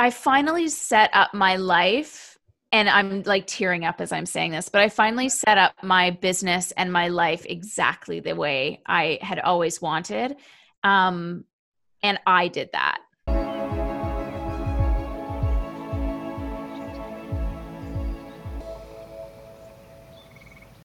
I finally set up my life and I'm like tearing up as I'm saying this, but I finally set up my business and my life exactly the way I had always wanted. Um, and I did that.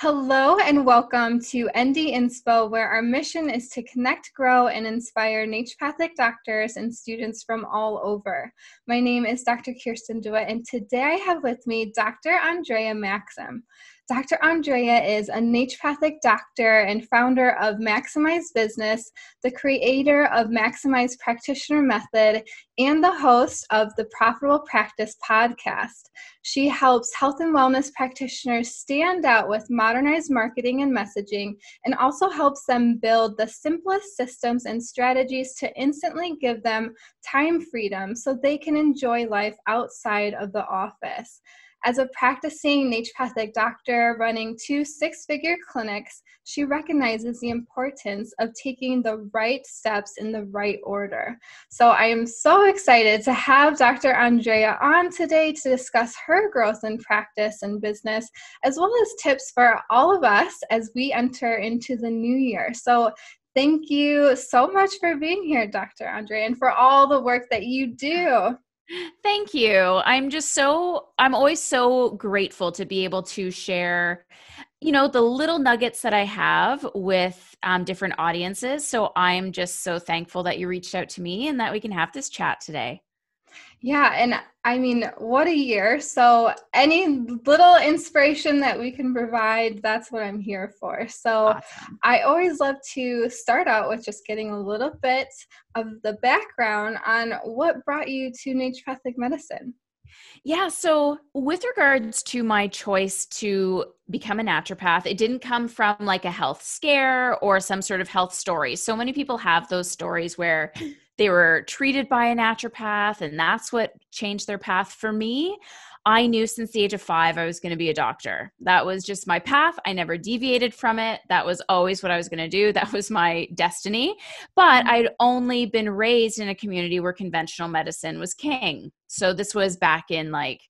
Hello and welcome to ND Inspo, where our mission is to connect, grow, and inspire naturopathic doctors and students from all over. My name is Dr. Kirsten Dewitt, and today I have with me Dr. Andrea Maxim. Dr. Andrea is a naturopathic doctor and founder of Maximize Business, the creator of Maximize Practitioner Method, and the host of the Profitable Practice podcast. She helps health and wellness practitioners stand out with modernized marketing and messaging, and also helps them build the simplest systems and strategies to instantly give them time freedom so they can enjoy life outside of the office. As a practicing naturopathic doctor running two six figure clinics, she recognizes the importance of taking the right steps in the right order. So I am so excited to have Dr. Andrea on today to discuss her growth in practice and business, as well as tips for all of us as we enter into the new year. So Thank you so much for being here, Dr. Andrea, and for all the work that you do. Thank you. I'm just so, I'm always so grateful to be able to share, you know, the little nuggets that I have with um, different audiences. So I'm just so thankful that you reached out to me and that we can have this chat today. Yeah, and I mean, what a year. So, any little inspiration that we can provide, that's what I'm here for. So, awesome. I always love to start out with just getting a little bit of the background on what brought you to naturopathic medicine. Yeah, so with regards to my choice to become a naturopath, it didn't come from like a health scare or some sort of health story. So many people have those stories where they were treated by a naturopath and that's what changed their path. For me i knew since the age of five i was going to be a doctor. That was just my path. I never deviated from it. That was always what i was going to do. That was my destiny. But mm-hmm. i'd only been raised in a community where conventional medicine was king. So this was back in like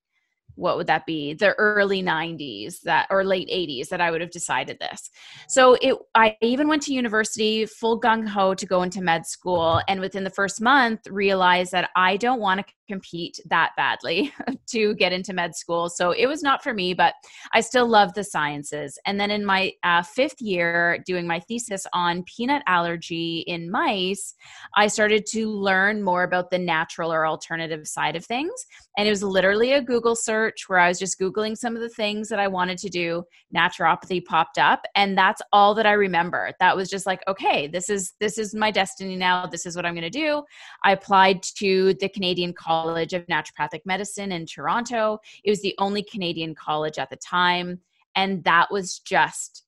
what would that be? The early 90s that or late 80s that i would have decided this. So it i even went to university full gung-ho to go into med school and within the first month realized that i don't want to compete that badly to get into med school. So it was not for me, but I still love the sciences. And then in my uh, fifth year, doing my thesis on peanut allergy in mice, I started to learn more about the natural or alternative side of things. And it was literally a Google search where I was just Googling some of the things that I wanted to do. Naturopathy popped up, and that's all that I remember. That was just like, okay, this is this is my destiny now. This is what I'm going to do. I applied to the Canadian College College of Naturopathic Medicine in Toronto. It was the only Canadian college at the time. And that was just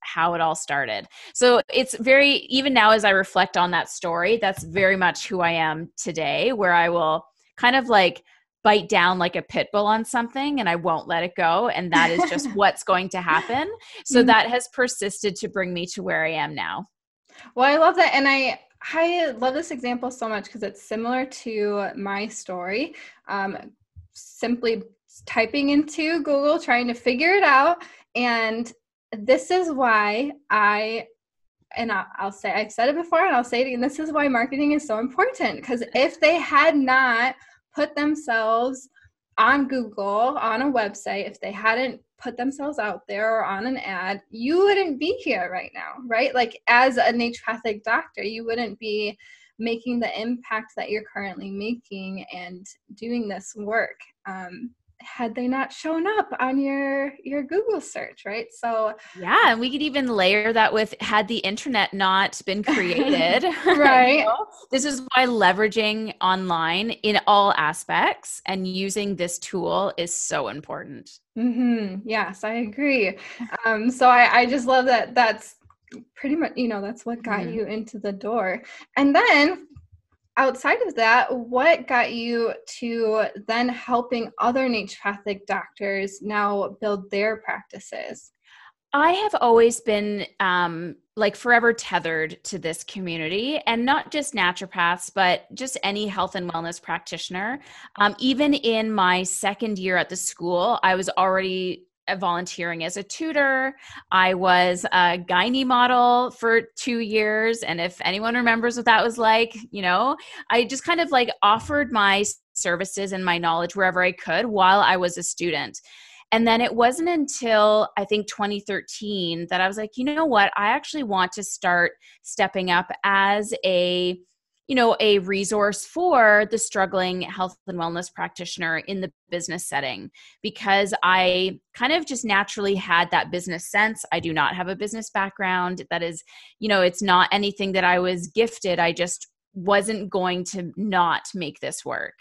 how it all started. So it's very, even now as I reflect on that story, that's very much who I am today, where I will kind of like bite down like a pit bull on something and I won't let it go. And that is just what's going to happen. So mm-hmm. that has persisted to bring me to where I am now. Well, I love that. And I, I love this example so much because it's similar to my story. Um, simply typing into Google, trying to figure it out. And this is why I, and I'll, I'll say, I've said it before and I'll say it again. This is why marketing is so important because if they had not put themselves on Google, on a website, if they hadn't put themselves out there or on an ad, you wouldn't be here right now, right? Like as a naturopathic doctor, you wouldn't be making the impact that you're currently making and doing this work. Um, had they not shown up on your your google search right? So yeah and we could even layer that with had the internet not been created right. this is why leveraging online in all aspects and using this tool is so important. Mm-hmm. yes i agree. Um, so I, I just love that that's pretty much you know that's what got mm-hmm. you into the door. And then outside of that, what got you to then helping other naturopathic doctors now build their practices? I have always been um, like forever tethered to this community and not just naturopaths, but just any health and wellness practitioner. Um, even in my second year at the school, I was already volunteering as a tutor. I was a gynae model for two years. And if anyone remembers what that was like, you know, I just kind of like offered my services and my knowledge wherever I could while I was a student. And then it wasn't until I think 2013 that I was like, you know what? I actually want to start stepping up as a you know a resource for the struggling health and wellness practitioner in the business setting. Because i kind of just naturally had that business sense. I do not have a business background. That is you know it's not anything that i was gifted. I just wasn't going to not make this work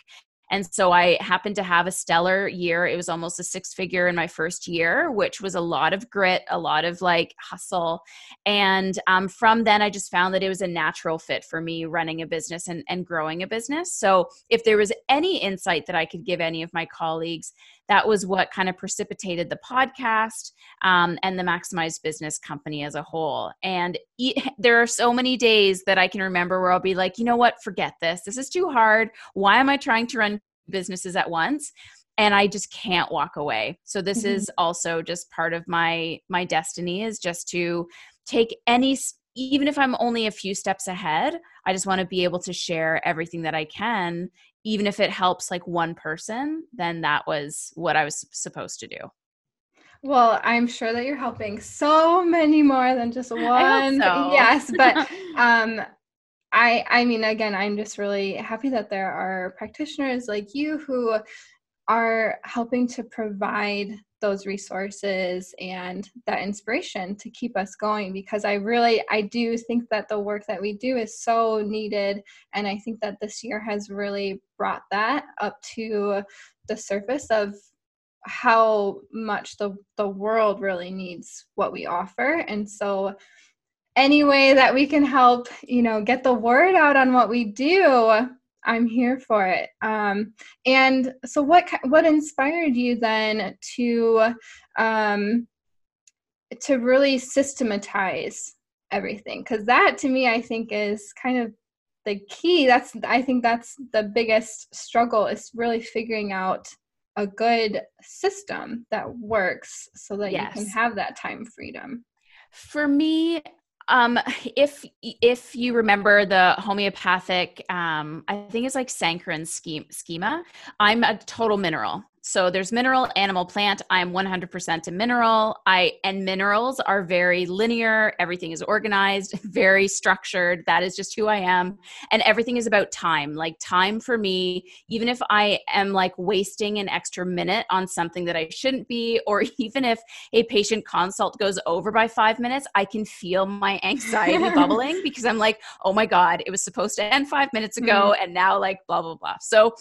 and so I happened to have a stellar year. It was almost a six figure in my first year, which was a lot of grit, a lot of like hustle. And um, from then, I just found that it was a natural fit for me running a business and, and growing a business. So if there was any insight that I could give any of my colleagues, that was what kind of precipitated the podcast um, and the maximized business company as a whole. And e- there are so many days that i can remember where i'll be like you know what? Forget this. This is too hard. Why am i trying to run businesses at once? And i just can't walk away. So this mm-hmm. is also just part of my my destiny is just to take any even if i'm only a few steps ahead i just want to be able to share everything that i can even if it helps like one person, then that was what I was supposed to do. Well, I'm sure that you're helping so many more than just one. So. Yes, but um I I mean again, I'm just really happy that there are practitioners like you who are helping to provide those resources and that inspiration to keep us going because i really i do think that the work that we do is so needed. And i think that this year has really brought that up to the surface of how much the the world really needs what we offer. And so any way that we can help you know get the word out on what we do I'm here for it. Um, and so, what what inspired you then to um, to really systematize everything? Because that, to me, I think is kind of the key. That's I think that's the biggest struggle is really figuring out a good system that works so that yes. you can have that time freedom. For me, um, if if you remember the homeopathic, um, I think it's like Sankaran schema. I'm a total mineral. So there's mineral, animal, plant. I'm 100% a mineral. I and minerals are very linear. Everything is organized, very structured. That is just who I am. And everything is about time. Like time for me, even if I am like wasting an extra minute on something that I shouldn't be, or even if a patient consult goes over by five minutes, I can feel my anxiety bubbling because I'm like, oh my God, it was supposed to end five minutes ago, mm. and now like blah blah blah. So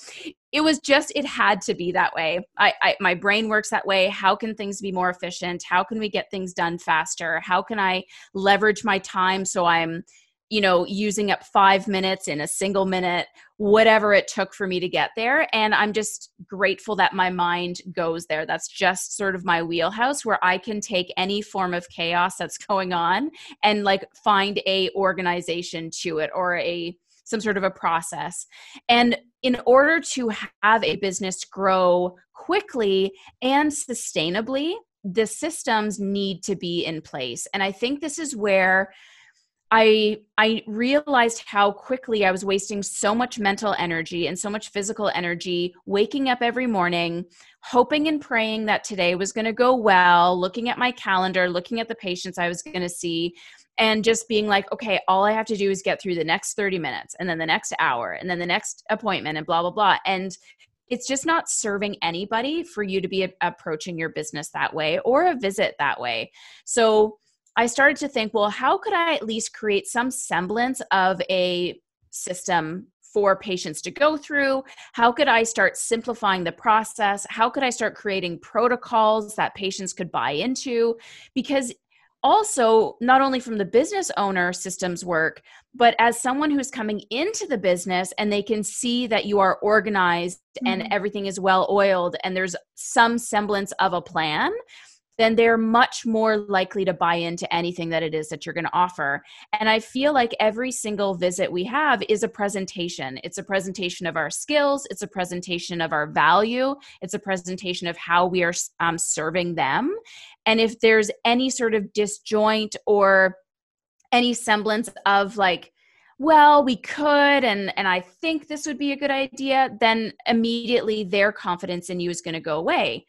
it was just it had to be that way. I, I, my brain works that way. How can things be more efficient? How can we get things done faster? How can i leverage my time so i'm you know using up five minutes in a single minute whatever it took for me to get there? And i'm just grateful that my mind goes there. That's just sort of my wheelhouse where i can take any form of chaos that's going on and like find a organization to it or a some sort of a process. And in order to have a business grow quickly and sustainably, the systems need to be in place. And I think this is where I I realized how quickly I was wasting so much mental energy and so much physical energy waking up every morning hoping and praying that today was going to go well, looking at my calendar, looking at the patients I was going to see and just being like, okay, all I have to do is get through the next 30 minutes and then the next hour and then the next appointment and blah, blah, blah. And it's just not serving anybody for you to be a- approaching your business that way or a visit that way. So I started to think, well, how could I at least create some semblance of a system for patients to go through? How could I start simplifying the process? How could I start creating protocols that patients could buy into? Because also not only from the business owner systems work but as someone who's coming into the business and they can see that you are organized mm-hmm. and everything is well oiled and there's some semblance of a plan then they're much more likely to buy into anything that it is that you're going to offer. And I feel like every single visit we have is a presentation. It's a presentation of our skills, it's a presentation of our value, it's a presentation of how we are um, serving them. And if there's any sort of disjoint or any semblance of like, well we could and and i think this would be a good idea then immediately their confidence in you is going to go away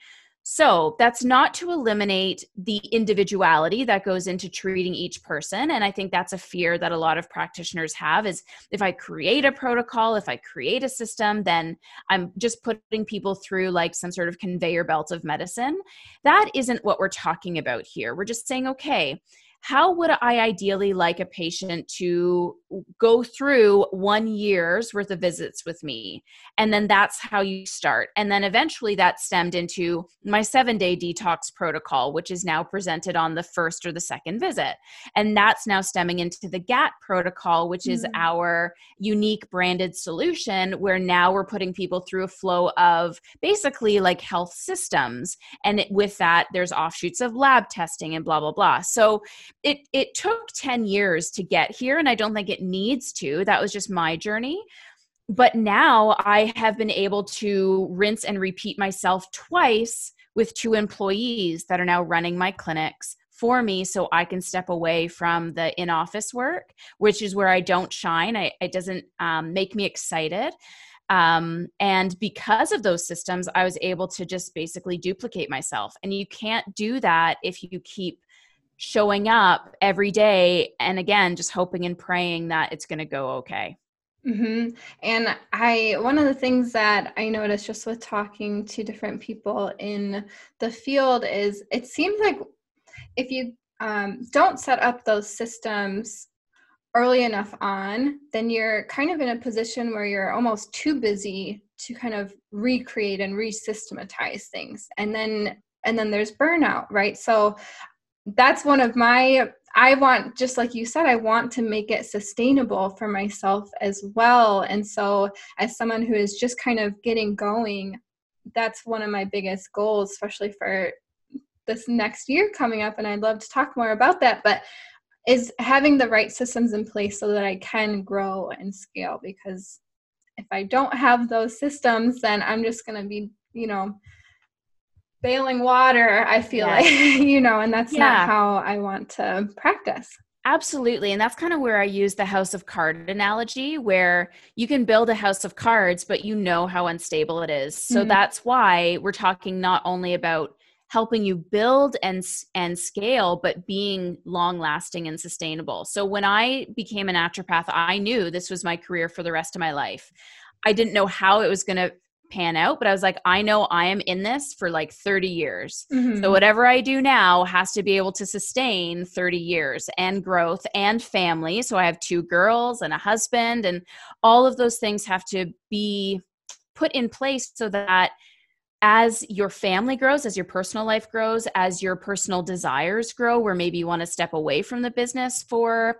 so that's not to eliminate the individuality that goes into treating each person. And I think that's a fear that a lot of practitioners have is if I create a protocol, if I create a system, then I'm just putting people through like some sort of conveyor belt of medicine. That isn't what we're talking about here. We're just saying, okay, how would I ideally like a patient to go through one year's worth of visits with me? And then that's how you start. And then eventually that stemmed into my seven day detox protocol, which is now presented on the first or the second visit. And that's now stemming into the GAT protocol, which is mm-hmm. our unique branded solution where now we're putting people through a flow of basically like health systems. And with that, there's offshoots of lab testing and blah, blah, blah. So it it took 10 years to get here and I don't think it needs to. That was just my journey. But now I have been able to rinse and repeat myself twice with two employees that are now running my clinics for me so I can step away from the in office work, which is where I don't shine. I, it doesn't um, make me excited. Um, and because of those systems, I was able to just basically duplicate myself. And you can't do that if you keep showing up every day and again just hoping and praying that it's going to go okay. Mm-hmm. and i one of the things that i noticed just with talking to different people in the field is it seems like if you um, don't set up those systems early enough on then you're kind of in a position where you're almost too busy to kind of recreate and resystematize things. And then and then there's burnout right? So that's one of my I want just like you said I want to make it sustainable for myself as well. And so as someone who is just kind of getting going that's one of my biggest goals especially for this next year coming up and I'd love to talk more about that but is having the right systems in place so that I can grow and scale because if I don't have those systems then I'm just going to be you know bailing water i feel like you know and that's yeah. not how i want to practice Absolutely. And that's kind of where I use the house of card analogy, where you can build a house of cards, but you know how unstable it is. So mm-hmm. that's why we're talking not only about helping you build and and scale but being long lasting and sustainable so when i became a naturopath i knew this was my career for the rest of my life i didn't know how it was going to pan out but i was like i know i am in this for like 30 years mm-hmm. so whatever i do now has to be able to sustain 30 years and growth and family so i have two girls and a husband and all of those things have to be put in place so that as your family grows, as your personal life grows, as your personal desires grow, where maybe you want to step away from the business for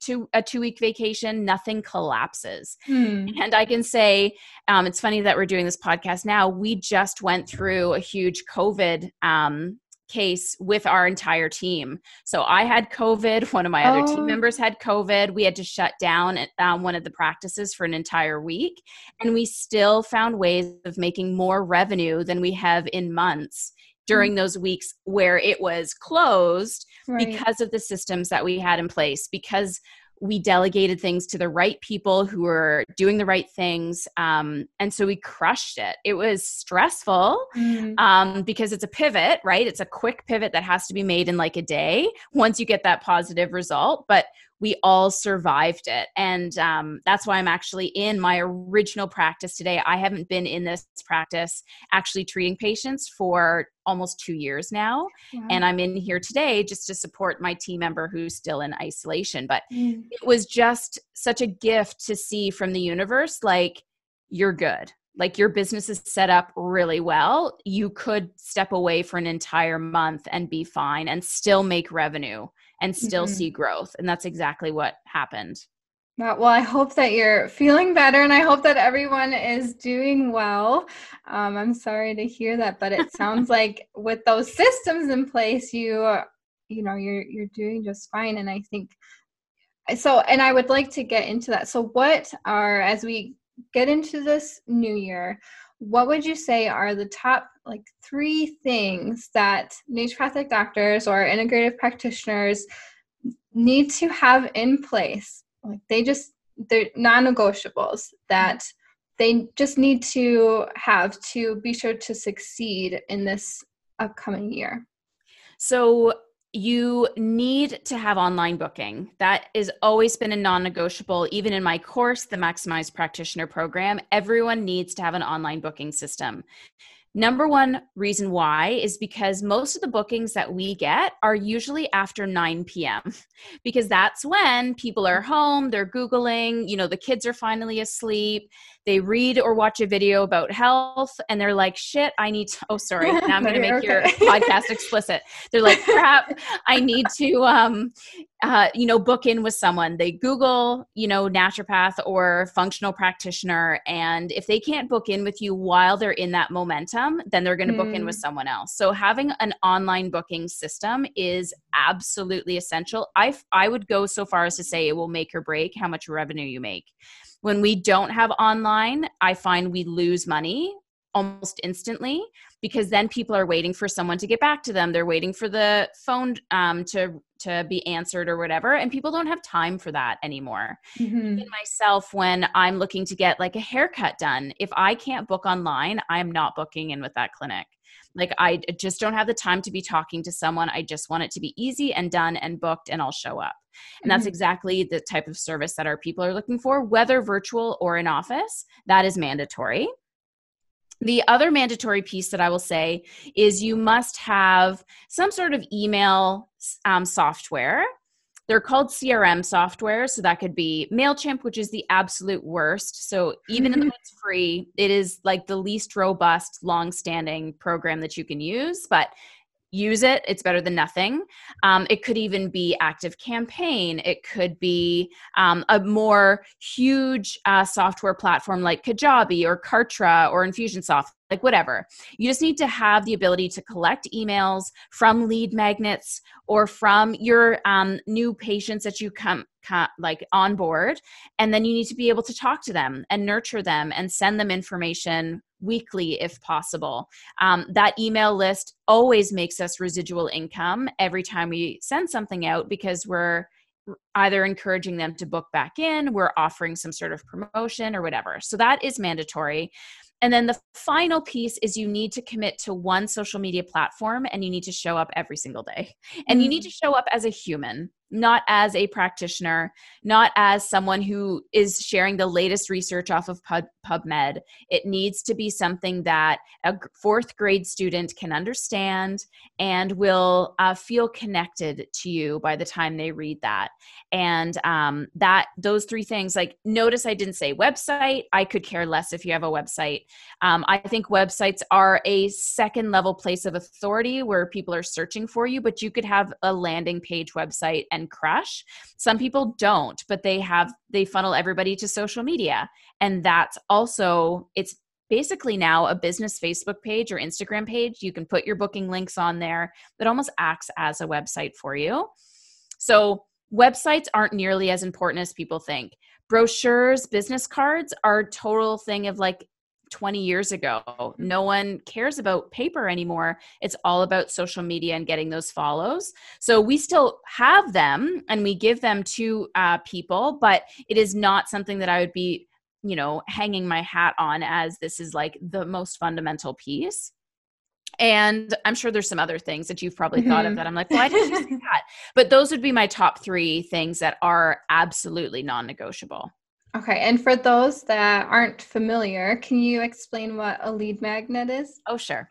two a two week vacation nothing collapses hmm. and i can say um, it's funny that we're doing this podcast now we just went through a huge covid um, case with our entire team. So I had COVID. One of my other team oh. members had COVID. We had to shut down um, one of the practices for an entire week. And we still found ways of making more revenue than we have in months during mm. those weeks where it was closed right. because of the systems that we had in place because we delegated things to the right people who were doing the right things um, and so we crushed it it was stressful mm. um, because it's a pivot right it's a quick pivot that has to be made in like a day once you get that positive result but we all survived it. And um, that's why I'm actually in my original practice today. I haven't been in this practice actually treating patients for almost two years now. Yeah. And I'm in here today just to support my team member who's still in isolation. But mm. it was just such a gift to see from the universe like, you're good like your business is set up really well, you could step away for an entire month and be fine and still make revenue and still mm-hmm. see growth. And that's exactly what happened. Well, I hope that you're feeling better and I hope that everyone is doing well. Um, I'm sorry to hear that, but it sounds like with those systems in place, you, you know, you're, you're doing just fine. And I think so, and I would like to get into that. So what are, as we get into this new year, what would you say are the top like three things that naturopathic doctors or integrative practitioners need to have in place like they just they're non-negotiables that they just need to have to be sure to succeed in this upcoming year so you need to have online booking. That has always been a non negotiable. Even in my course, the Maximized Practitioner Program, everyone needs to have an online booking system. Number one reason why is because most of the bookings that we get are usually after 9 p.m. because that's when people are mm-hmm. home, they're Googling, you know, the kids are finally asleep, they read or watch a video about health, and they're like, shit, I need to, oh, sorry, now I'm going to make okay. your podcast explicit. They're like, crap, I need to, um, uh, you know, book in with someone. They Google, you know, naturopath or functional practitioner. And if they can't book in with you while they're in that momentum, then they're going to mm. book in with hmm. someone else. So having an online booking system is absolutely essential. I, I would go so far as to say it will make or break how much revenue you make. When we don't have online, I find we lose money almost instantly because then people are waiting for someone to get back to them. They're waiting for the phone um, to to be answered or whatever and people don't have time for that anymore. Mm-hmm. even myself when i'm looking to get like a haircut done if i can't book online i'm not booking in with that clinic like i just don't have the time to be talking to someone i just want it to be easy and done and booked and i'll show up and that's mm-hmm. exactly the type of service that our people are looking for whether virtual or in office that is mandatory the other mandatory piece that I will say is you must have some sort of email um, software. They're called CRM software. So that could be MailChimp, which is the absolute worst. So even though it's free, it is like the least robust, long standing program that you can use. But use it it's better than nothing. Um, it could even be active campaign it could be um, a more huge uh, software platform like kajabi or kartra or infusionsoft like whatever. You just need to have the ability to collect emails from lead magnets or from your um, new patients that you come, like on board and then you need to be able to talk to them and nurture them and send them information weekly if possible. Um, that email list always makes us residual income every time we send something out because we're either encouraging them to book back in, we're offering some sort of promotion or whatever. So that is mandatory. And then the final piece is you need to commit to one social media platform and you need to show up every single day. And you need mm. to show up as a human not as a practitioner, not as someone who is sharing the latest research off of Pub- PubMed. It needs to be something that a fourth grade student can understand and will uh, feel connected to you by the time they read that. And um, that those three things, like notice I didn't say website. I could care less if you have a website. Um, I think websites are a second level place of authority where people are searching for you, but you could have a landing page website and crush. Some people don't, but they have they funnel everybody to social media. And that's also it's basically now a business Facebook page or Instagram page. You can put your booking links on there. That almost acts as a website for you. So websites aren't nearly as important as people think. Brochures, business cards are a total thing of like 20 years ago. No one cares about paper anymore. It's all about social media and getting those follows. So we still have them and we give them to uh, people, but it is not something that I would be, you know, hanging my hat on as this is like the most fundamental piece. And I'm sure there's some other things that you've probably mm-hmm. thought of mm-hmm. that I'm like, why did you say that? But those would be my top three things that are absolutely non negotiable. Okay, and for those that aren't familiar, can you explain what a lead magnet is? Oh, sure.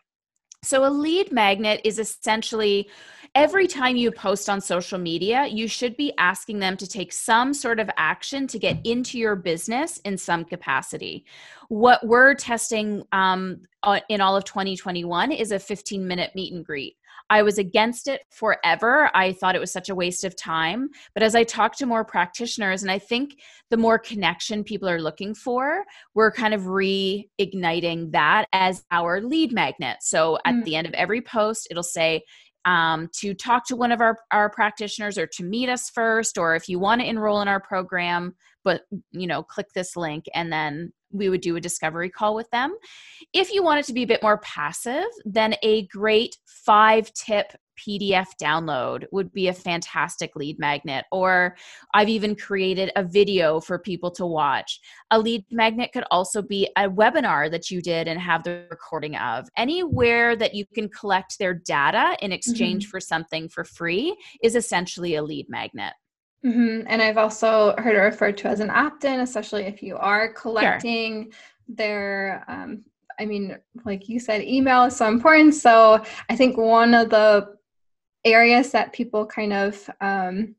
So, a lead magnet is essentially every time you post on social media, you should be asking them to take some sort of action to get into your business in some capacity. What we're testing um, in all of 2021 is a 15 minute meet and greet. I was against it forever. I thought it was such a waste of time. But as I talk to more practitioners, and I think the more connection people are looking for, we're kind of reigniting that as our lead magnet. So at mm. the end of every post, it'll say, um, to talk to one of our, our practitioners or to meet us first or if you want to enroll in our program but you know click this link and then we would do a discovery call with them. If you want it to be a bit more passive, then a great five tip PDF download would be a fantastic lead magnet. Or I've even created a video for people to watch. A lead magnet could also be a webinar that you did and have the recording of. Anywhere that you can collect their data in exchange mm-hmm. for something for free is essentially a lead magnet. Mm-hmm. And I've also heard it referred to as an opt in, especially if you are collecting sure. their, um, I mean, like you said, email is so important. So I think one of the areas that people kind of um,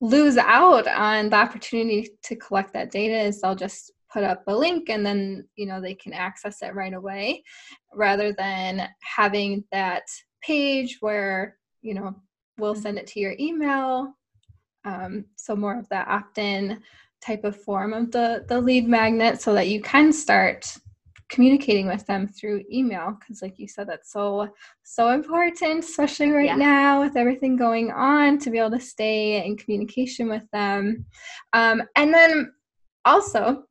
lose out on the opportunity to collect that data is they'll just put up a link and then you know they can access it right away rather than having that page where you know we'll mm-hmm. send it to your email um, so more of that opt-in type of form of the the lead magnet so that you can start communicating with them through email because like you said that's so so important especially right yeah. now with everything going on to be able to stay in communication with them. Um, and then also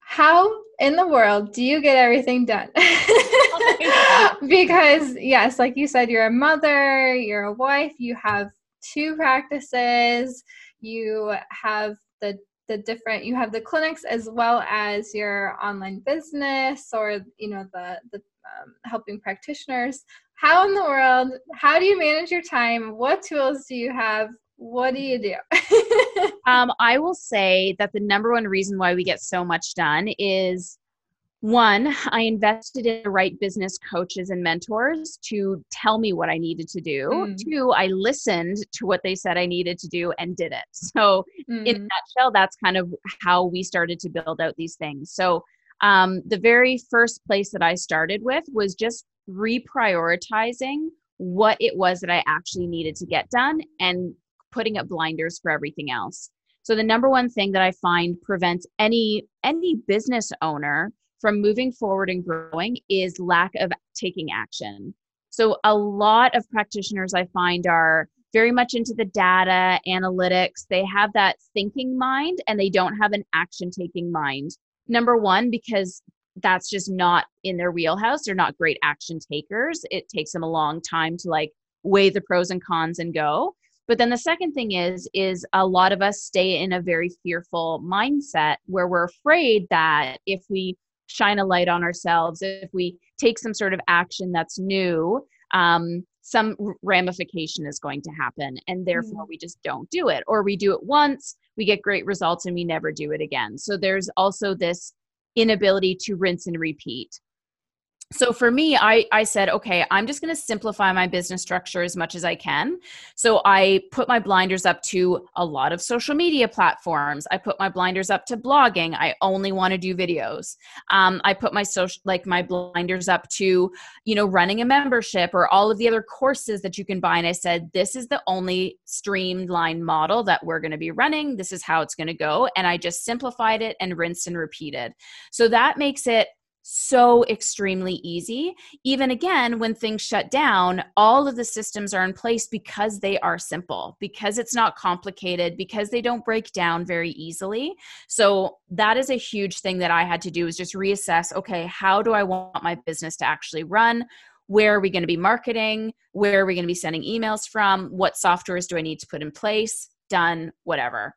how in the world do you get everything done? Because yes like you said you're a mother you're a wife you have two practices, you have the the different you have the clinics as well as your online business or you know the the um, helping practitioners. How in the world how do you manage your time? What tools do you have? What do you do? Um, i will say that the number one reason why we get so much done is one, I invested in the right business coaches and mentors to tell me what I needed to do. Mm. Two, I listened to what they said I needed to do and did it. So, mm. in a nutshell, that's kind of how we started to build out these things. So, um, the very first place that I started with was just reprioritizing what it was that I actually needed to get done and putting up blinders for everything else. So the number one thing that I find prevents any any business owner from moving forward and growing is lack of taking action. So, a lot of practitioners I find are very much into the data analytics. They have that thinking mind and they don't have an action taking mind. Number one, because that's just not in their wheelhouse. They're not great action takers. It takes them a long time to like weigh the pros and cons and go. But then the second thing is is a lot of us stay in a very fearful mindset where we're afraid that if we shine a light on ourselves, if we take some sort of action that's new, um, some ramification is going to happen. And therefore, mm. we just don't do it. Or we do it once, we get great results, and we never do it again. So there's also this inability to rinse and repeat so for me i i said okay i'm just going to simplify my business structure as much as i can. So i put my blinders up to a lot of social media platforms. I put my blinders up to blogging. I only want to do videos. Um, i put my social like my blinders up to you know running a membership or all of the other courses that you can buy and i said this is the only streamlined model that we're going to be running. This is how it's going to go and i just simplified it and rinsed and repeated. So that makes it so extremely easy. Even again, when things shut down, all of the systems are in place because they are simple, because it's not complicated, because they don't break down very easily. So that is a huge thing that I had to do is just reassess, okay, how do I want my business to actually run? Where are we going to be marketing? Where are we going to be sending emails from? What softwares do I need to put in place? Done, whatever.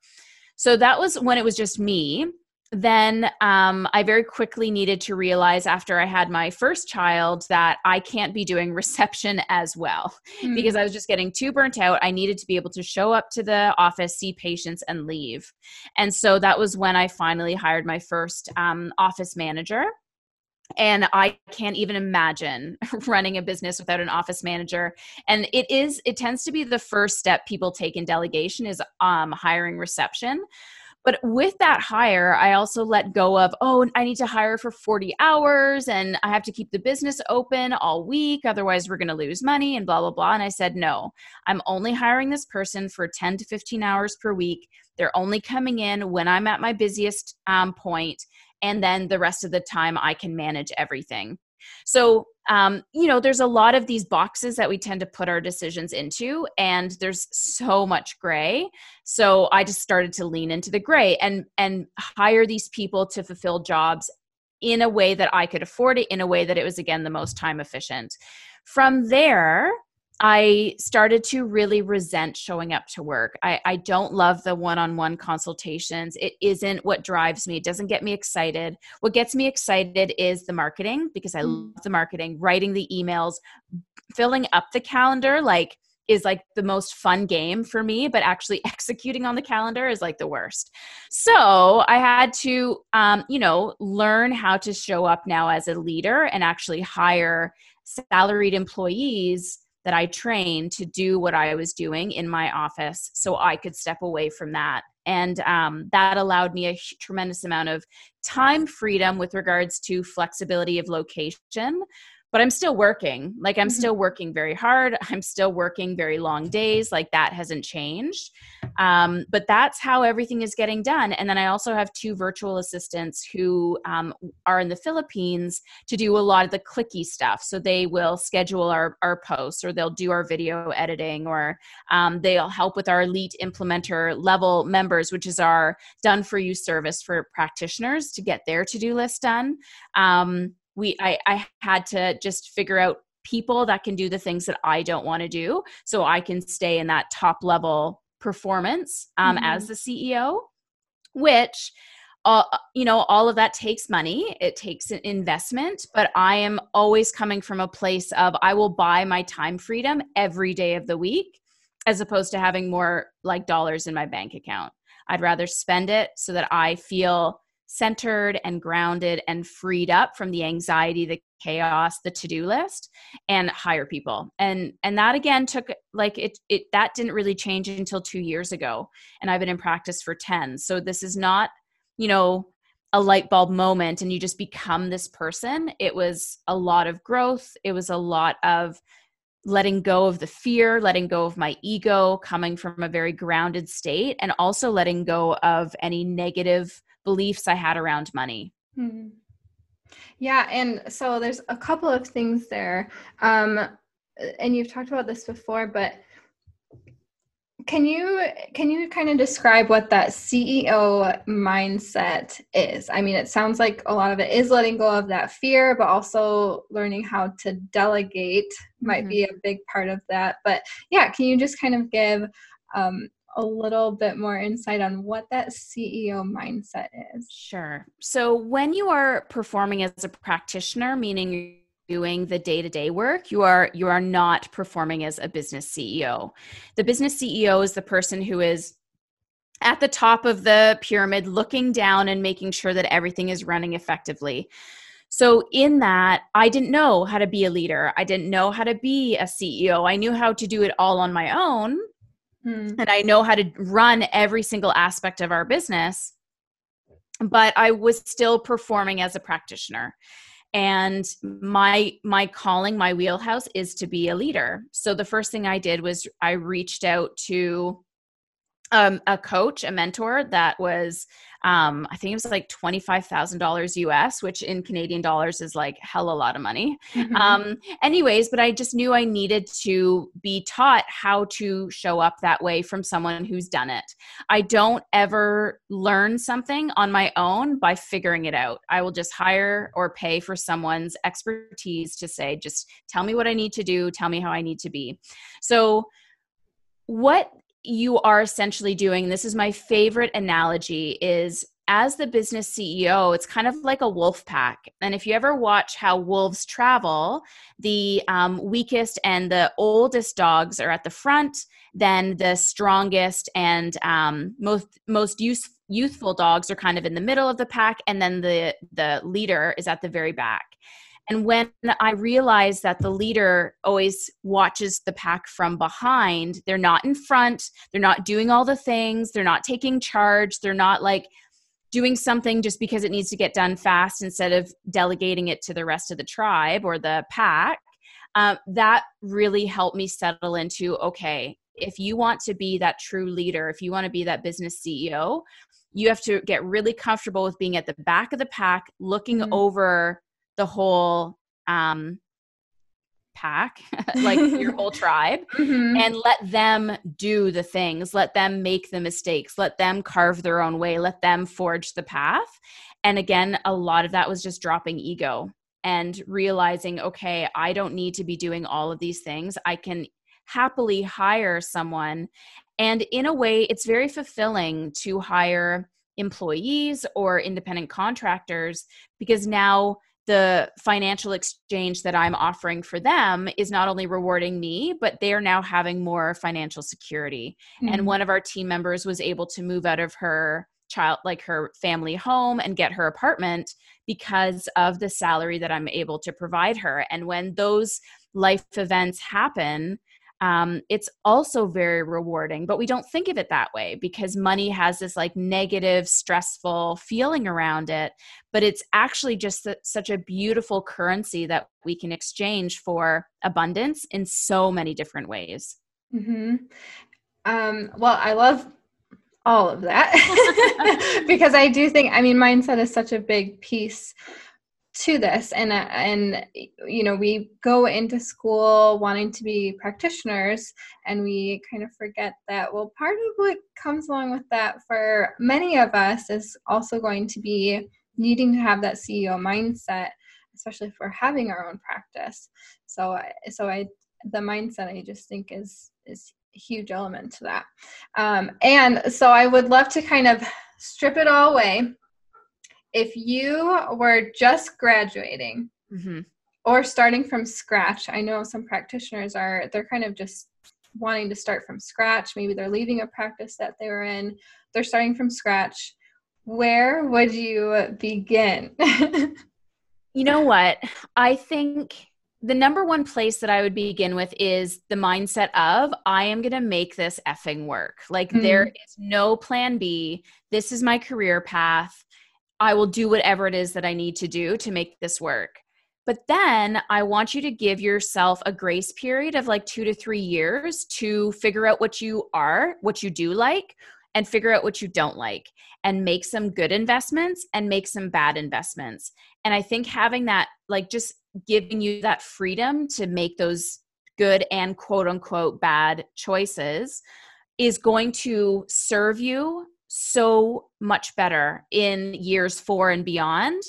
So that was when it was just me then um, I very quickly needed to realize after I had my first child that I can't be doing reception as well mm. because I was just getting too burnt out. I needed to be able to show up to the office, see patients, and leave. And so that was when I finally hired my first um, office manager and i can't even imagine running a business without an office manager and it is it tends to be the first step people take in delegation is um, hiring reception but with that hire, I also let go of, oh, I need to hire for 40 hours and I have to keep the business open all week. Otherwise, we're going to lose money and blah, blah, blah. And I said, no, I'm only hiring this person for 10 to 15 hours per week. They're only coming in when I'm at my busiest um, point, And then the rest of the time, I can manage everything. So, um, you know, there's a lot of these boxes that we tend to put our decisions into, and there's so much gray. So I just started to lean into the gray and and hire these people to fulfill jobs in a way that I could afford it, in a way that it was again the most time efficient. From there, I started to really resent showing up to work. I, I don't love the one on one consultations. It isn't what drives me. It doesn't get me excited. What gets me excited is the marketing because I mm. love the marketing, writing the emails, filling up the calendar. Like, is like the most fun game for me, but actually executing on the calendar is like the worst. So I had to, um, you know, learn how to show up now as a leader and actually hire salaried employees that I trained to do what I was doing in my office so I could step away from that. And um, that allowed me a tremendous amount of time freedom with regards to flexibility of location, but I'm still working. Like I'm mm-hmm. still working very hard. I'm still working very long days. Like that hasn't changed. Um, but that's how everything is getting done. And then I also have two virtual assistants who um, are in the Philippines to do a lot of the clicky stuff. So they will schedule our, our posts or they'll do our video editing or um, they'll help with our elite implementer level members, which is our done for you service for practitioners to get their to do list done. Um, we I, I had to just figure out people that can do the things that I don't want to do so I can stay in that top level performance um, mm-hmm. as the CEO, which uh, you know all of that takes money it takes an investment but i am always coming from a place of i will buy my time freedom every day of the week as opposed to having more like dollars in my bank account i'd rather spend it so that i feel centered and grounded and freed up from the anxiety the chaos the to-do list and hire people. And and that again took like it it that didn't really change until 2 years ago and I've been in practice for 10 so this is not you know a light bulb moment and you just become this person. It was a lot of growth. It was a lot of letting go of the fear, letting go of my ego, coming from a very grounded state, and also letting go of any negative beliefs I had around money. Hmm. Yeah, and so there's a couple of things there. Um, and you've talked about this before, but can you can you kind of describe what that CEO mindset is? I mean, it sounds like a lot of it is letting go of that fear, but also learning how to delegate might mm-hmm. be a big part of that. But yeah, can you just kind of give um, a little bit more insight on what that CEO mindset is? Sure. So, when you are performing as a practitioner, meaning doing the day-to-day work you are you are not performing as a business ceo the business ceo is the person who is at the top of the pyramid looking down and making sure that everything is running effectively so in that i didn't know how to be a leader i didn't know how to be a ceo i knew how to do it all on my own mm. and I know how to run every single aspect of our business, but I was still performing as a practitioner. And my my calling, my wheelhouse is to be a leader. So the first thing I did was I reached out to um, a coach, a mentor that was um, I think it was like $25,000 US, which in Canadian dollars is like hell a lot of money. Mm-hmm. Um, anyways, but I just knew I needed to be taught how to show up that way from someone who's done it. I don't ever learn something on my own by figuring it out. I will just hire or pay for someone's expertise to say, just tell me what I need to do, tell me how I need to be. So, what you are essentially doing this is my favorite analogy is as the business CEO, it's kind of like a wolf pack. And if you ever watch how wolves travel, the um, weakest and the oldest dogs are at the front, then the strongest and um, most most youthful dogs are kind of in the middle of the pack, and then the the leader is at the very back. And when I realized that the leader always watches the pack from behind, they're not in front, they're not doing all the things, they're not taking charge, they're not like doing something just because it needs to get done fast instead of delegating it to the rest of the tribe or the pack. Um, that really helped me settle into okay, if you want to be that true leader, if you want to be that business CEO, you have to get really comfortable with being at the back of the pack, looking mm-hmm. over the whole um, pack, like your whole tribe, mm-hmm. and let them do the things, let them make the mistakes, let them carve their own way, let them forge the path. And again, a lot of that was just dropping ego and realizing, okay, I don't need to be doing all of these things. I can happily hire someone. And in a way, it's very fulfilling to hire employees or independent contractors because now the financial exchange that I'm offering for them is not only rewarding me, but they are now having more financial security. Mm-hmm. And one of our team members was able to move out of her child, like her family home, and get her apartment because of the salary that I'm able to provide her. And when those life events happen, um, it's also very rewarding but we don't think of it that way because money has this like negative stressful feeling around it but it's actually just such a beautiful currency that we can exchange for abundance in so many different ways mm-hmm. um, well i love all of that because i do think i mean mindset is such a big piece to this and uh, and you know we go into school wanting to be practitioners and we kind of forget that well part of what comes along with that for many of us is also going to be needing to have that CEO mindset especially for having our own practice. So so I the mindset I just think is is a huge element to that. Um, and so I would love to kind of strip it all away if you were just graduating mm-hmm. or starting from scratch, I know some practitioners are, they're kind of just wanting to start from scratch. Maybe they're leaving a practice that they were in, they're starting from scratch. Where would you begin? you know what? I think the number one place that I would begin with is the mindset of I am going to make this effing work. Like mm-hmm. there is no plan B. This is my career path. I will do whatever it is that I need to do to make this work. But then I want you to give yourself a grace period of like two to three years to figure out what you are, what you do like, and figure out what you don't like, and make some good investments and make some bad investments. And I think having that, like, just giving you that freedom to make those good and quote unquote bad choices is going to serve you so much better in years four and beyond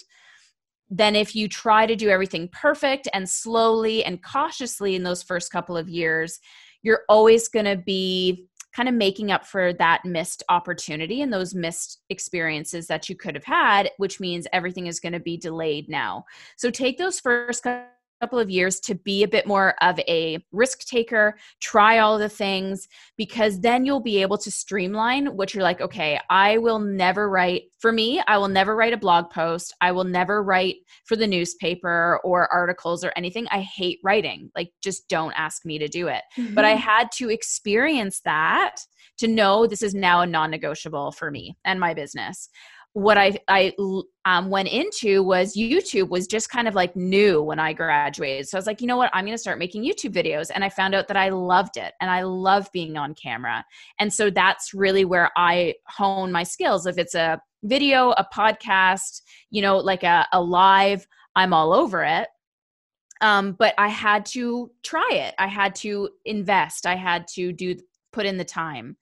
than if you try to do everything perfect and slowly and cautiously in those first couple of years. You're always going to be kind of making up for that missed opportunity and those missed experiences that you could have had, which means everything is going to be delayed now. So take those first couple of years to be a bit more of a risk taker, try all the things, because then you'll be able to streamline what you're like, okay, I will never write, for me, I will never write a blog post. I will never write for the newspaper or articles or anything. I hate writing. Like, just don't ask me to do it. Mm-hmm. But I mm-hmm. had to experience that to know this is now a non negotiable for me and my business what I I um, went into was YouTube was just kind of like new when I graduated. So I was like, you know what, I'm going to start making YouTube videos, and I found out that I loved it, and I love being on camera, and so that's really where I hone my skills. If it's a video, a podcast, you know, like a, a live, I'm all over it. Um, but I had to try it. I had to invest. I had to do put in the time.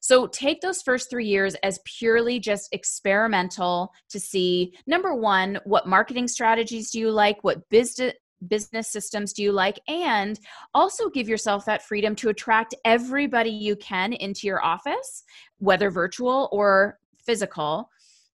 So take those first three years as purely just experimental to see number one, what marketing strategies do you like? What business business systems do you like and also give yourself that freedom to attract everybody you can into your office whether virtual or physical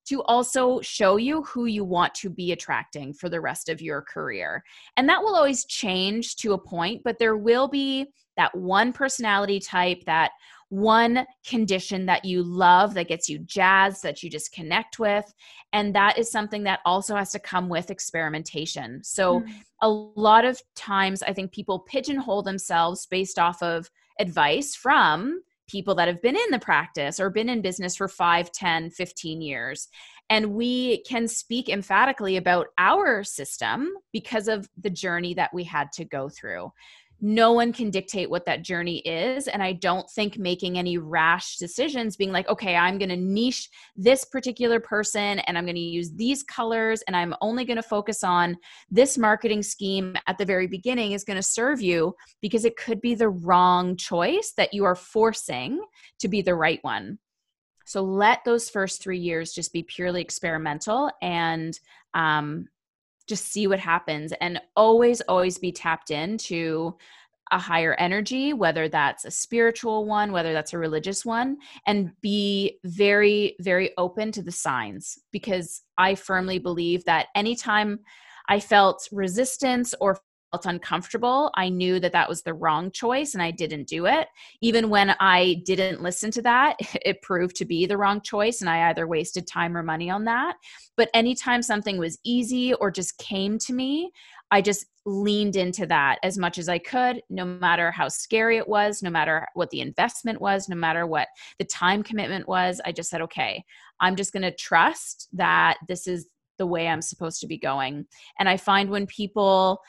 to also show you who you want to be attracting for the rest of your career. And that will always change to a point, but there will be that one personality type, that one condition that you love that gets you jazzed that you just connect with and that is something that also has to come with experimentation. So mm. a lot of times i think people pigeonhole themselves based off of advice from people that have been in the practice or been in business for 5 10 15 years. And we can speak emphatically about our system because of the journey that we had to go through no one can dictate what that journey is and i don't think making any rash decisions being like okay i'm going to niche this particular person and i'm going to use these colors and i'm only going to focus on this marketing scheme at the very beginning is going to serve you because it could be the wrong choice that you are forcing to be the right one. So let those first three years just be purely experimental and um, just see what happens and always always be tapped into a higher energy whether that's a spiritual one whether that's a religious one and be very very open to the signs because i firmly believe that anytime i felt resistance or uncomfortable, I knew that that was the wrong choice and I didn't do it. Even when I didn't listen to that, it proved to be the wrong choice and I either wasted time or money on that. But anytime something was easy or just came to me, I just leaned into that as much as I could, no matter how scary it was, no matter what the investment was, no matter what the time commitment was. I just said, okay, I'm just going to trust that this is the way I'm supposed to be going. And I find when people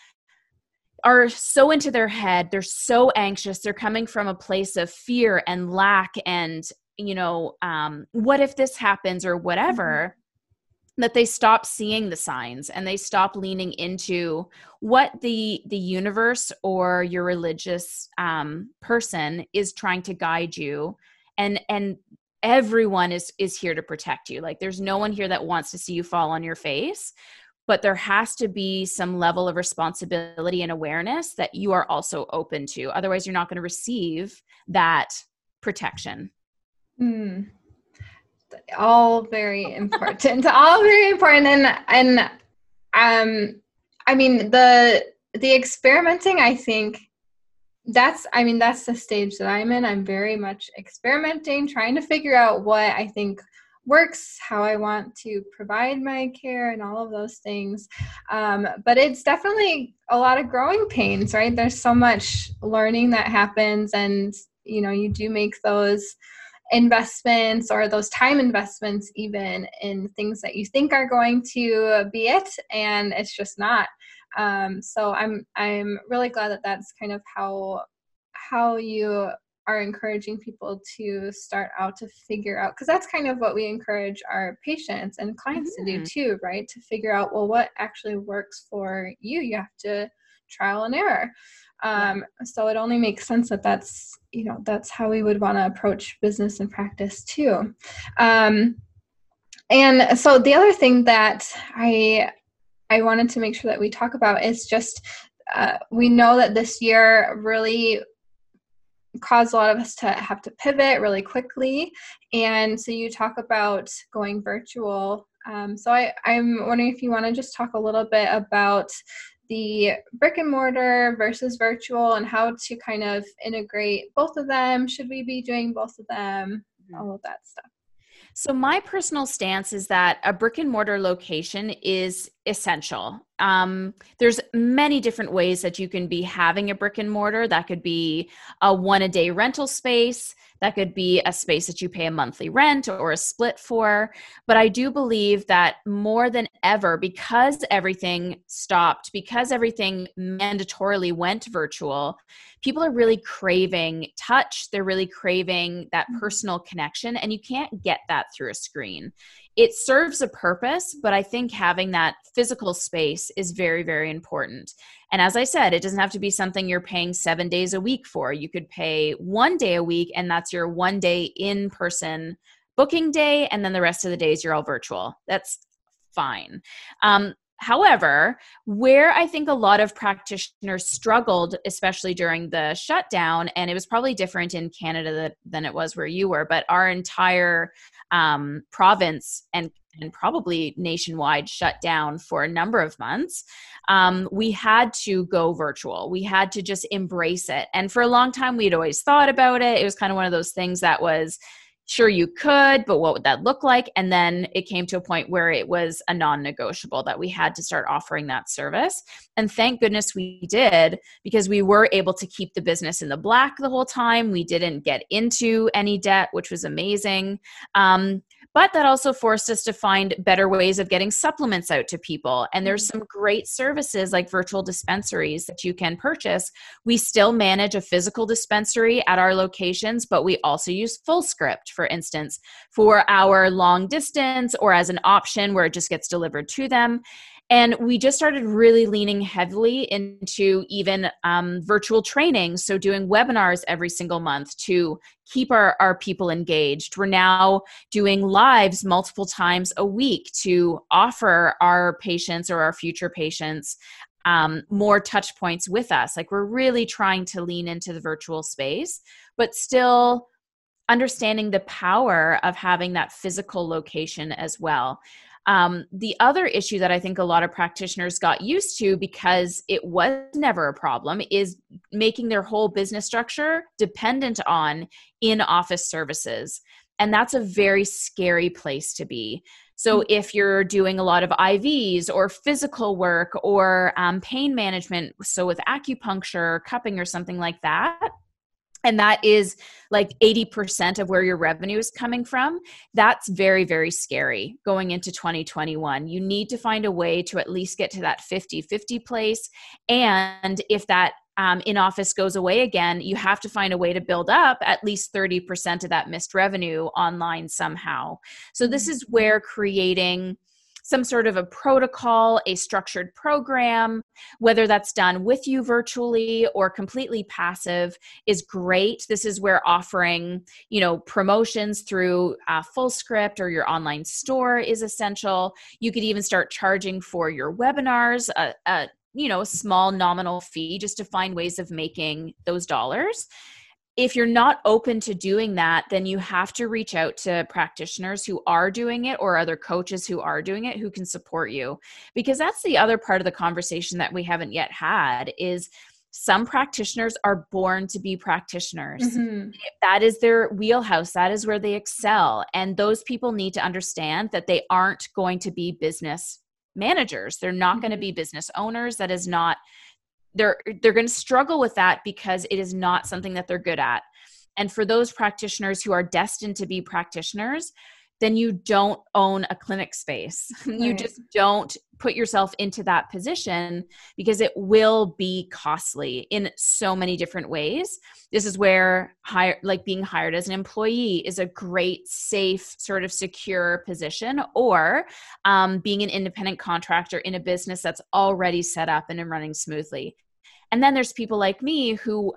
are so into their head they're so anxious they're coming from a place of fear and lack and you know um, what if this happens or whatever mm-hmm. that they stop seeing the signs and they stop leaning into what the the universe or your religious um, person is trying to guide you. And and everyone is is here to protect you. Like there's no one here that wants to see you fall on your face but there has to be some level of responsibility and awareness that you are also open to. Otherwise you're not going to receive that protection. Mm. all very important. All very important. And and um i mean the the experimenting i think that's i mean that's the stage that i'm in. I'm very much experimenting trying to figure out what i think works, how I want to provide my care, and all of those things. Um, but it's definitely a lot of growing pains, right? There's so much learning that happens, and you know, you do make those investments or those time investments even in things that you think are going to be it and it's just not um, so i'm i'm really glad that that's kind of how how you are encouraging people to start out to figure out because that's kind of what we encourage our patients and clients mm-hmm. to do too right to figure out well what actually works for you you have to trial and error um, yeah. so it only makes sense that that's you know that's how we would want to approach business and practice too um, and so the other thing that i i wanted to make sure that we talk about is just uh, we know that this year really caused a lot of us to have to pivot really quickly. And so you talk about going virtual. Um, so I, I'm wondering if you want to just talk a little bit about the brick and mortar versus virtual and how to kind of integrate both of them. Should we be doing both of them? Mm-hmm. All of that stuff. So, my personal stance is that a brick and mortar location is essential. Um, there's many different ways that you can be having a brick and mortar. That could be a one a day rental space. That could be a space that you pay a monthly rent or a split for. But I do believe that more than ever, because everything stopped, because everything mandatorily went virtual, people are really craving touch. They're really craving that mm-hmm. personal connection, and you can't get that through a screen it serves a purpose, but I think having that physical space is very, very important. And as I said, it doesn't have to be something you're paying seven days a week for. You could pay one day a week, and that's your one day in person booking day. And then the rest of the days, you're all virtual. That's fine. Um, However, where I think a lot of practitioners struggled, especially during the shutdown, and it was probably different in Canada than it was where you were, but our entire um, province and and probably nationwide shut down for a number of months, um, we had to go virtual. We had to just embrace it. And for a long time, we'd always thought about it. It was kind of one of those things that was, sure you could but what would that look like? And then it came to a point where it was a non-negotiable that we had to start offering that service. And thank goodness we did because we were able to keep the business in the black the whole time. We didn't get into any debt which was amazing. Um, but that also forced us to find better ways of getting supplements out to people. And there's mm-hmm. some great services like virtual dispensaries that you can purchase. We still manage a physical dispensary at our locations, but we also use Fullscript, for instance, for our long distance or as an option where it just gets delivered to them. And we just started really leaning heavily into even um, virtual training. So, doing webinars every single month to keep our, our people engaged. We're now doing lives multiple times a week to offer our patients or our future patients um, more touch points with us. Like, we're really trying to lean into the virtual space, but still understanding the power of having that physical location as well. Um, the other issue that I think a lot of practitioners got used to because it was never a problem is making their whole business structure dependent on in office services. And that's a very scary place to be. So, mm. if you're doing a lot of IVs or physical work or um, pain management, so with acupuncture, cupping, or something like that, and that is like 80% of where your revenue is coming from that's very very scary going into 2021 you need to find a way to at least get to that 50 50 place and if that um, in office goes away again you have to find a way to build up at least 30% of that missed revenue online somehow so this mm-hmm. is where creating some sort of a protocol, a structured program, whether that's done with you virtually or completely passive is great. This is where offering, you know, promotions through uh, Fullscript or your online store is essential. You could even start charging for your webinars, a, a you know, a small nominal fee just to find ways of making those dollars if you're not open to doing that, then you have to reach out to practitioners who are doing it or other coaches who are doing it who can support you. Because that's the other part of the conversation that we haven't yet had is some practitioners are born to be practitioners. Mm-hmm. That is their wheelhouse, that is where they excel. And those people need to understand that they aren't going to be business managers. They're not mm-hmm. going to be business owners. That is not they're they're going to struggle with that because it is not something that they're good at and for those practitioners who are destined to be practitioners then you don't own a clinic space. Right. You just don't put yourself into that position because it will be costly in so many different ways. This is where hire like being hired as an employee is a great, safe, sort of secure position, or um, being an independent contractor in a business that's already set up and running smoothly. And then there's people like me who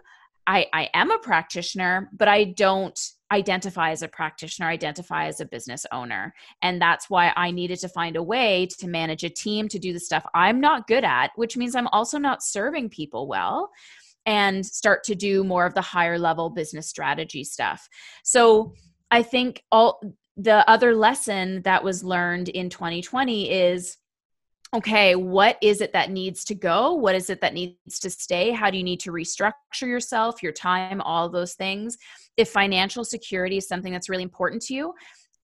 I, I am a practitioner, but I don't identify as a practitioner, identify as a business owner. And that's why I needed to find a way to manage a team to do the stuff I'm not good at, which means I'm also not serving people well and start to do more of the higher level business strategy stuff. So I think all the other lesson that was learned in 2020 is okay, what is it that needs to go? What is it that needs to stay? How do you need to restructure yourself, your time, all those things? If financial security is something that's really important to you,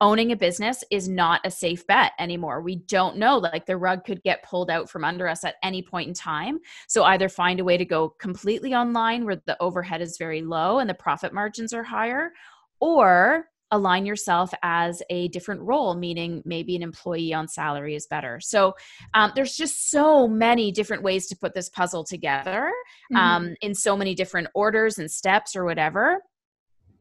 owning a business is not a safe bet anymore. We don't know, like the rug could get pulled out from under us at any point in time. So either find a way to go completely online where the overhead is very low and the profit margins are higher, or align yourself as a different role, meaning maybe an employee on salary is better. So um, there's just so many different ways to put this puzzle together mm-hmm. um, in so many different orders and steps or whatever.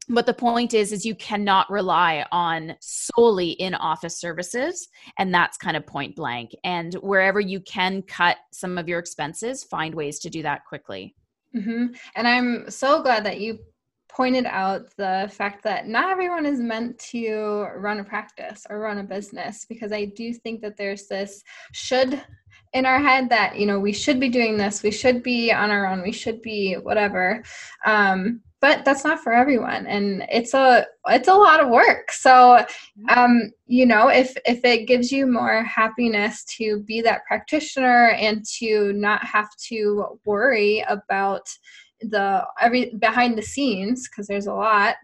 But the point is, is you cannot rely on solely in office services, and that's kind of point blank. And wherever you can cut some of your expenses, find ways to do that quickly. Mm-hmm. And I'm so glad that you pointed out the fact that not everyone is meant to run a practice or run a business because I do think that there's this should in our head that you know we should be doing this we should be on our own we should be whatever. Um, but that's not for everyone and it's a it's a lot of work. So um you know if if it gives you more happiness to be that practitioner and to not have to worry about the every behind the scenes because there's a lot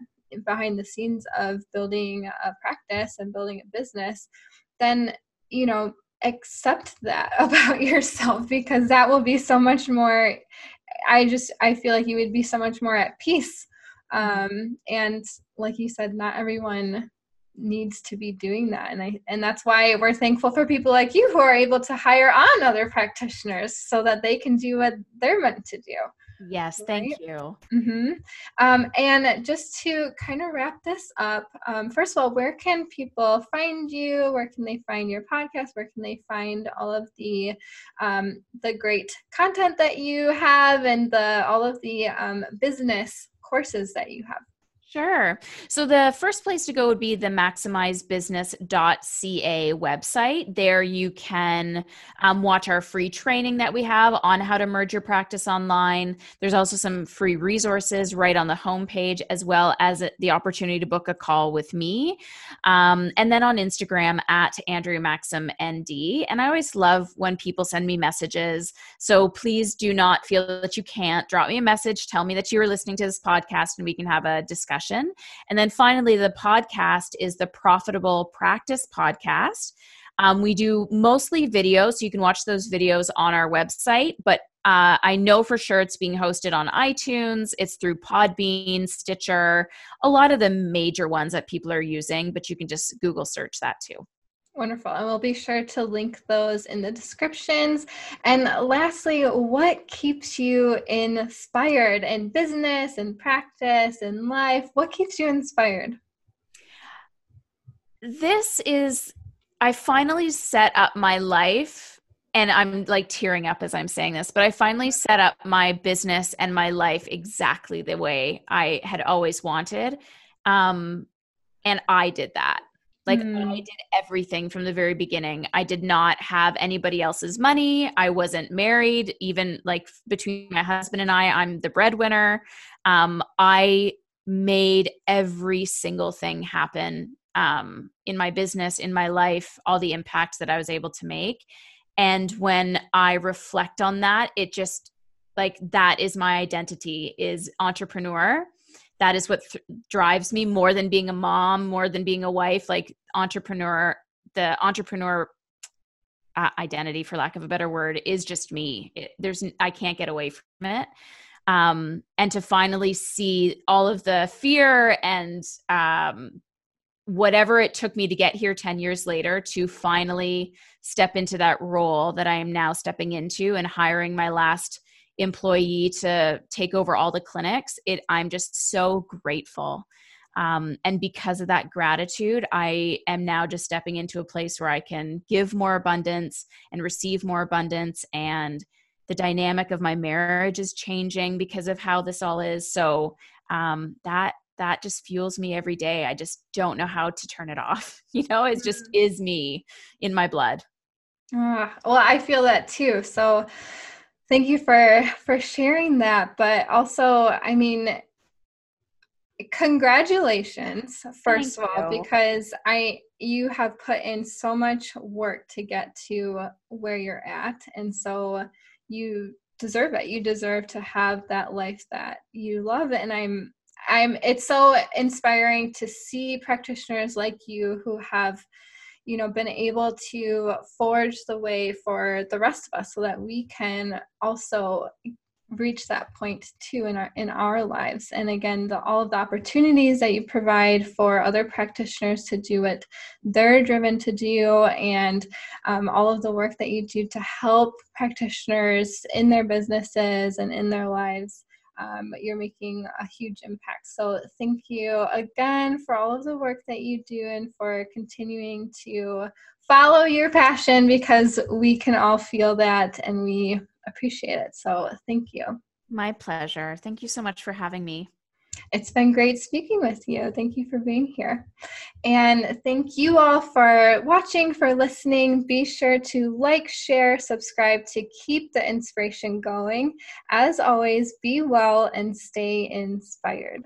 behind the scenes of building a practice and building a business then you know accept that about yourself because that will be so much more i just i feel like you would be so much more at peace. Um and like you said not everyone needs to be doing that and i and that's why we're thankful for people like you who are able to hire on other practitioners so that they can do what they're meant to do Yes, thank right? you. Mm-hmm. Um, and just to kind of wrap this up, um, first of all, where can people find you? Where can they find your podcast? Where can they find all of the um, the great content that you have and the all of the um, business courses that you have? Sure. So the first place to go would be the maximizebusiness.ca website. There you can um, watch our free training that we have on how to merge your practice online. There's also some free resources right on the homepage, as well as the opportunity to book a call with me. Um, and then on Instagram at Andrea Maxim ND. And I always love when people send me messages. So please do not feel that you can't drop me a message. Tell me that you are listening to this podcast and we can have a discussion discussion. And then finally, the podcast is the Profitable Practice Podcast. Um, we do mostly videos, so you can watch those videos on our website, but uh, I know for sure it's being hosted on iTunes, it's through Podbean, Stitcher, a lot of the major ones that people are using, but you can just Google search that too. Wonderful. And we'll be sure to link those in the descriptions. And lastly, what keeps you inspired in business and practice and life? What keeps you inspired? This is, I finally set up my life, and I'm like tearing up as I'm saying this, but I finally set up my business and my life exactly the way I had always wanted. Um, and I did that like mm. I did everything from the very beginning. I did not have anybody else's money. I wasn't married. Even like between my husband and I, I'm the breadwinner. Um, I made every single thing happen um, in my business, in my life, all the impact that I was able to make. And when I reflect on that, it just like that is my identity is entrepreneur that is what th- drives me more than being a mom more than being a wife like entrepreneur the entrepreneur uh, identity for lack of a better word is just me. It, there's i can't get away from it. Um, and to finally see all of the fear and um, whatever it took me to get here 10 years later to finally step into that role that i am now stepping into and hiring my last employee to take over all the clinics it i'm just so grateful. Um, and because of that gratitude i am now just stepping into a place where i can give more abundance and receive more abundance and the dynamic of my marriage is changing because of how this all is. So um, that that just fuels me every day. I just don't know how to turn it off. You know it just mm. is me in my blood. Uh, well i feel that too. So thank you for for sharing that but also i mean congratulations first thank of all you. because i you have put in so much work to get to where you're at and so you deserve it you deserve to have that life that you love and i'm i'm it's so inspiring to see practitioners like you who have you know been able to forge the way for the rest of us so that we can also reach that point too in our in our lives. And again the, all of the opportunities that you provide for other practitioners to do what they're driven to do and um, all of the work that you do to help practitioners in their businesses and in their lives um, you're making a huge impact. So, thank you again for all of the work that you do and for continuing to follow your passion because we can all feel that and we appreciate it. So, thank you. My pleasure. Thank you so much for having me. It's been great speaking with you. Thank you for being here. And thank you all for watching, for listening. Be sure to like, share, subscribe to keep the inspiration going. As always, be well and stay inspired.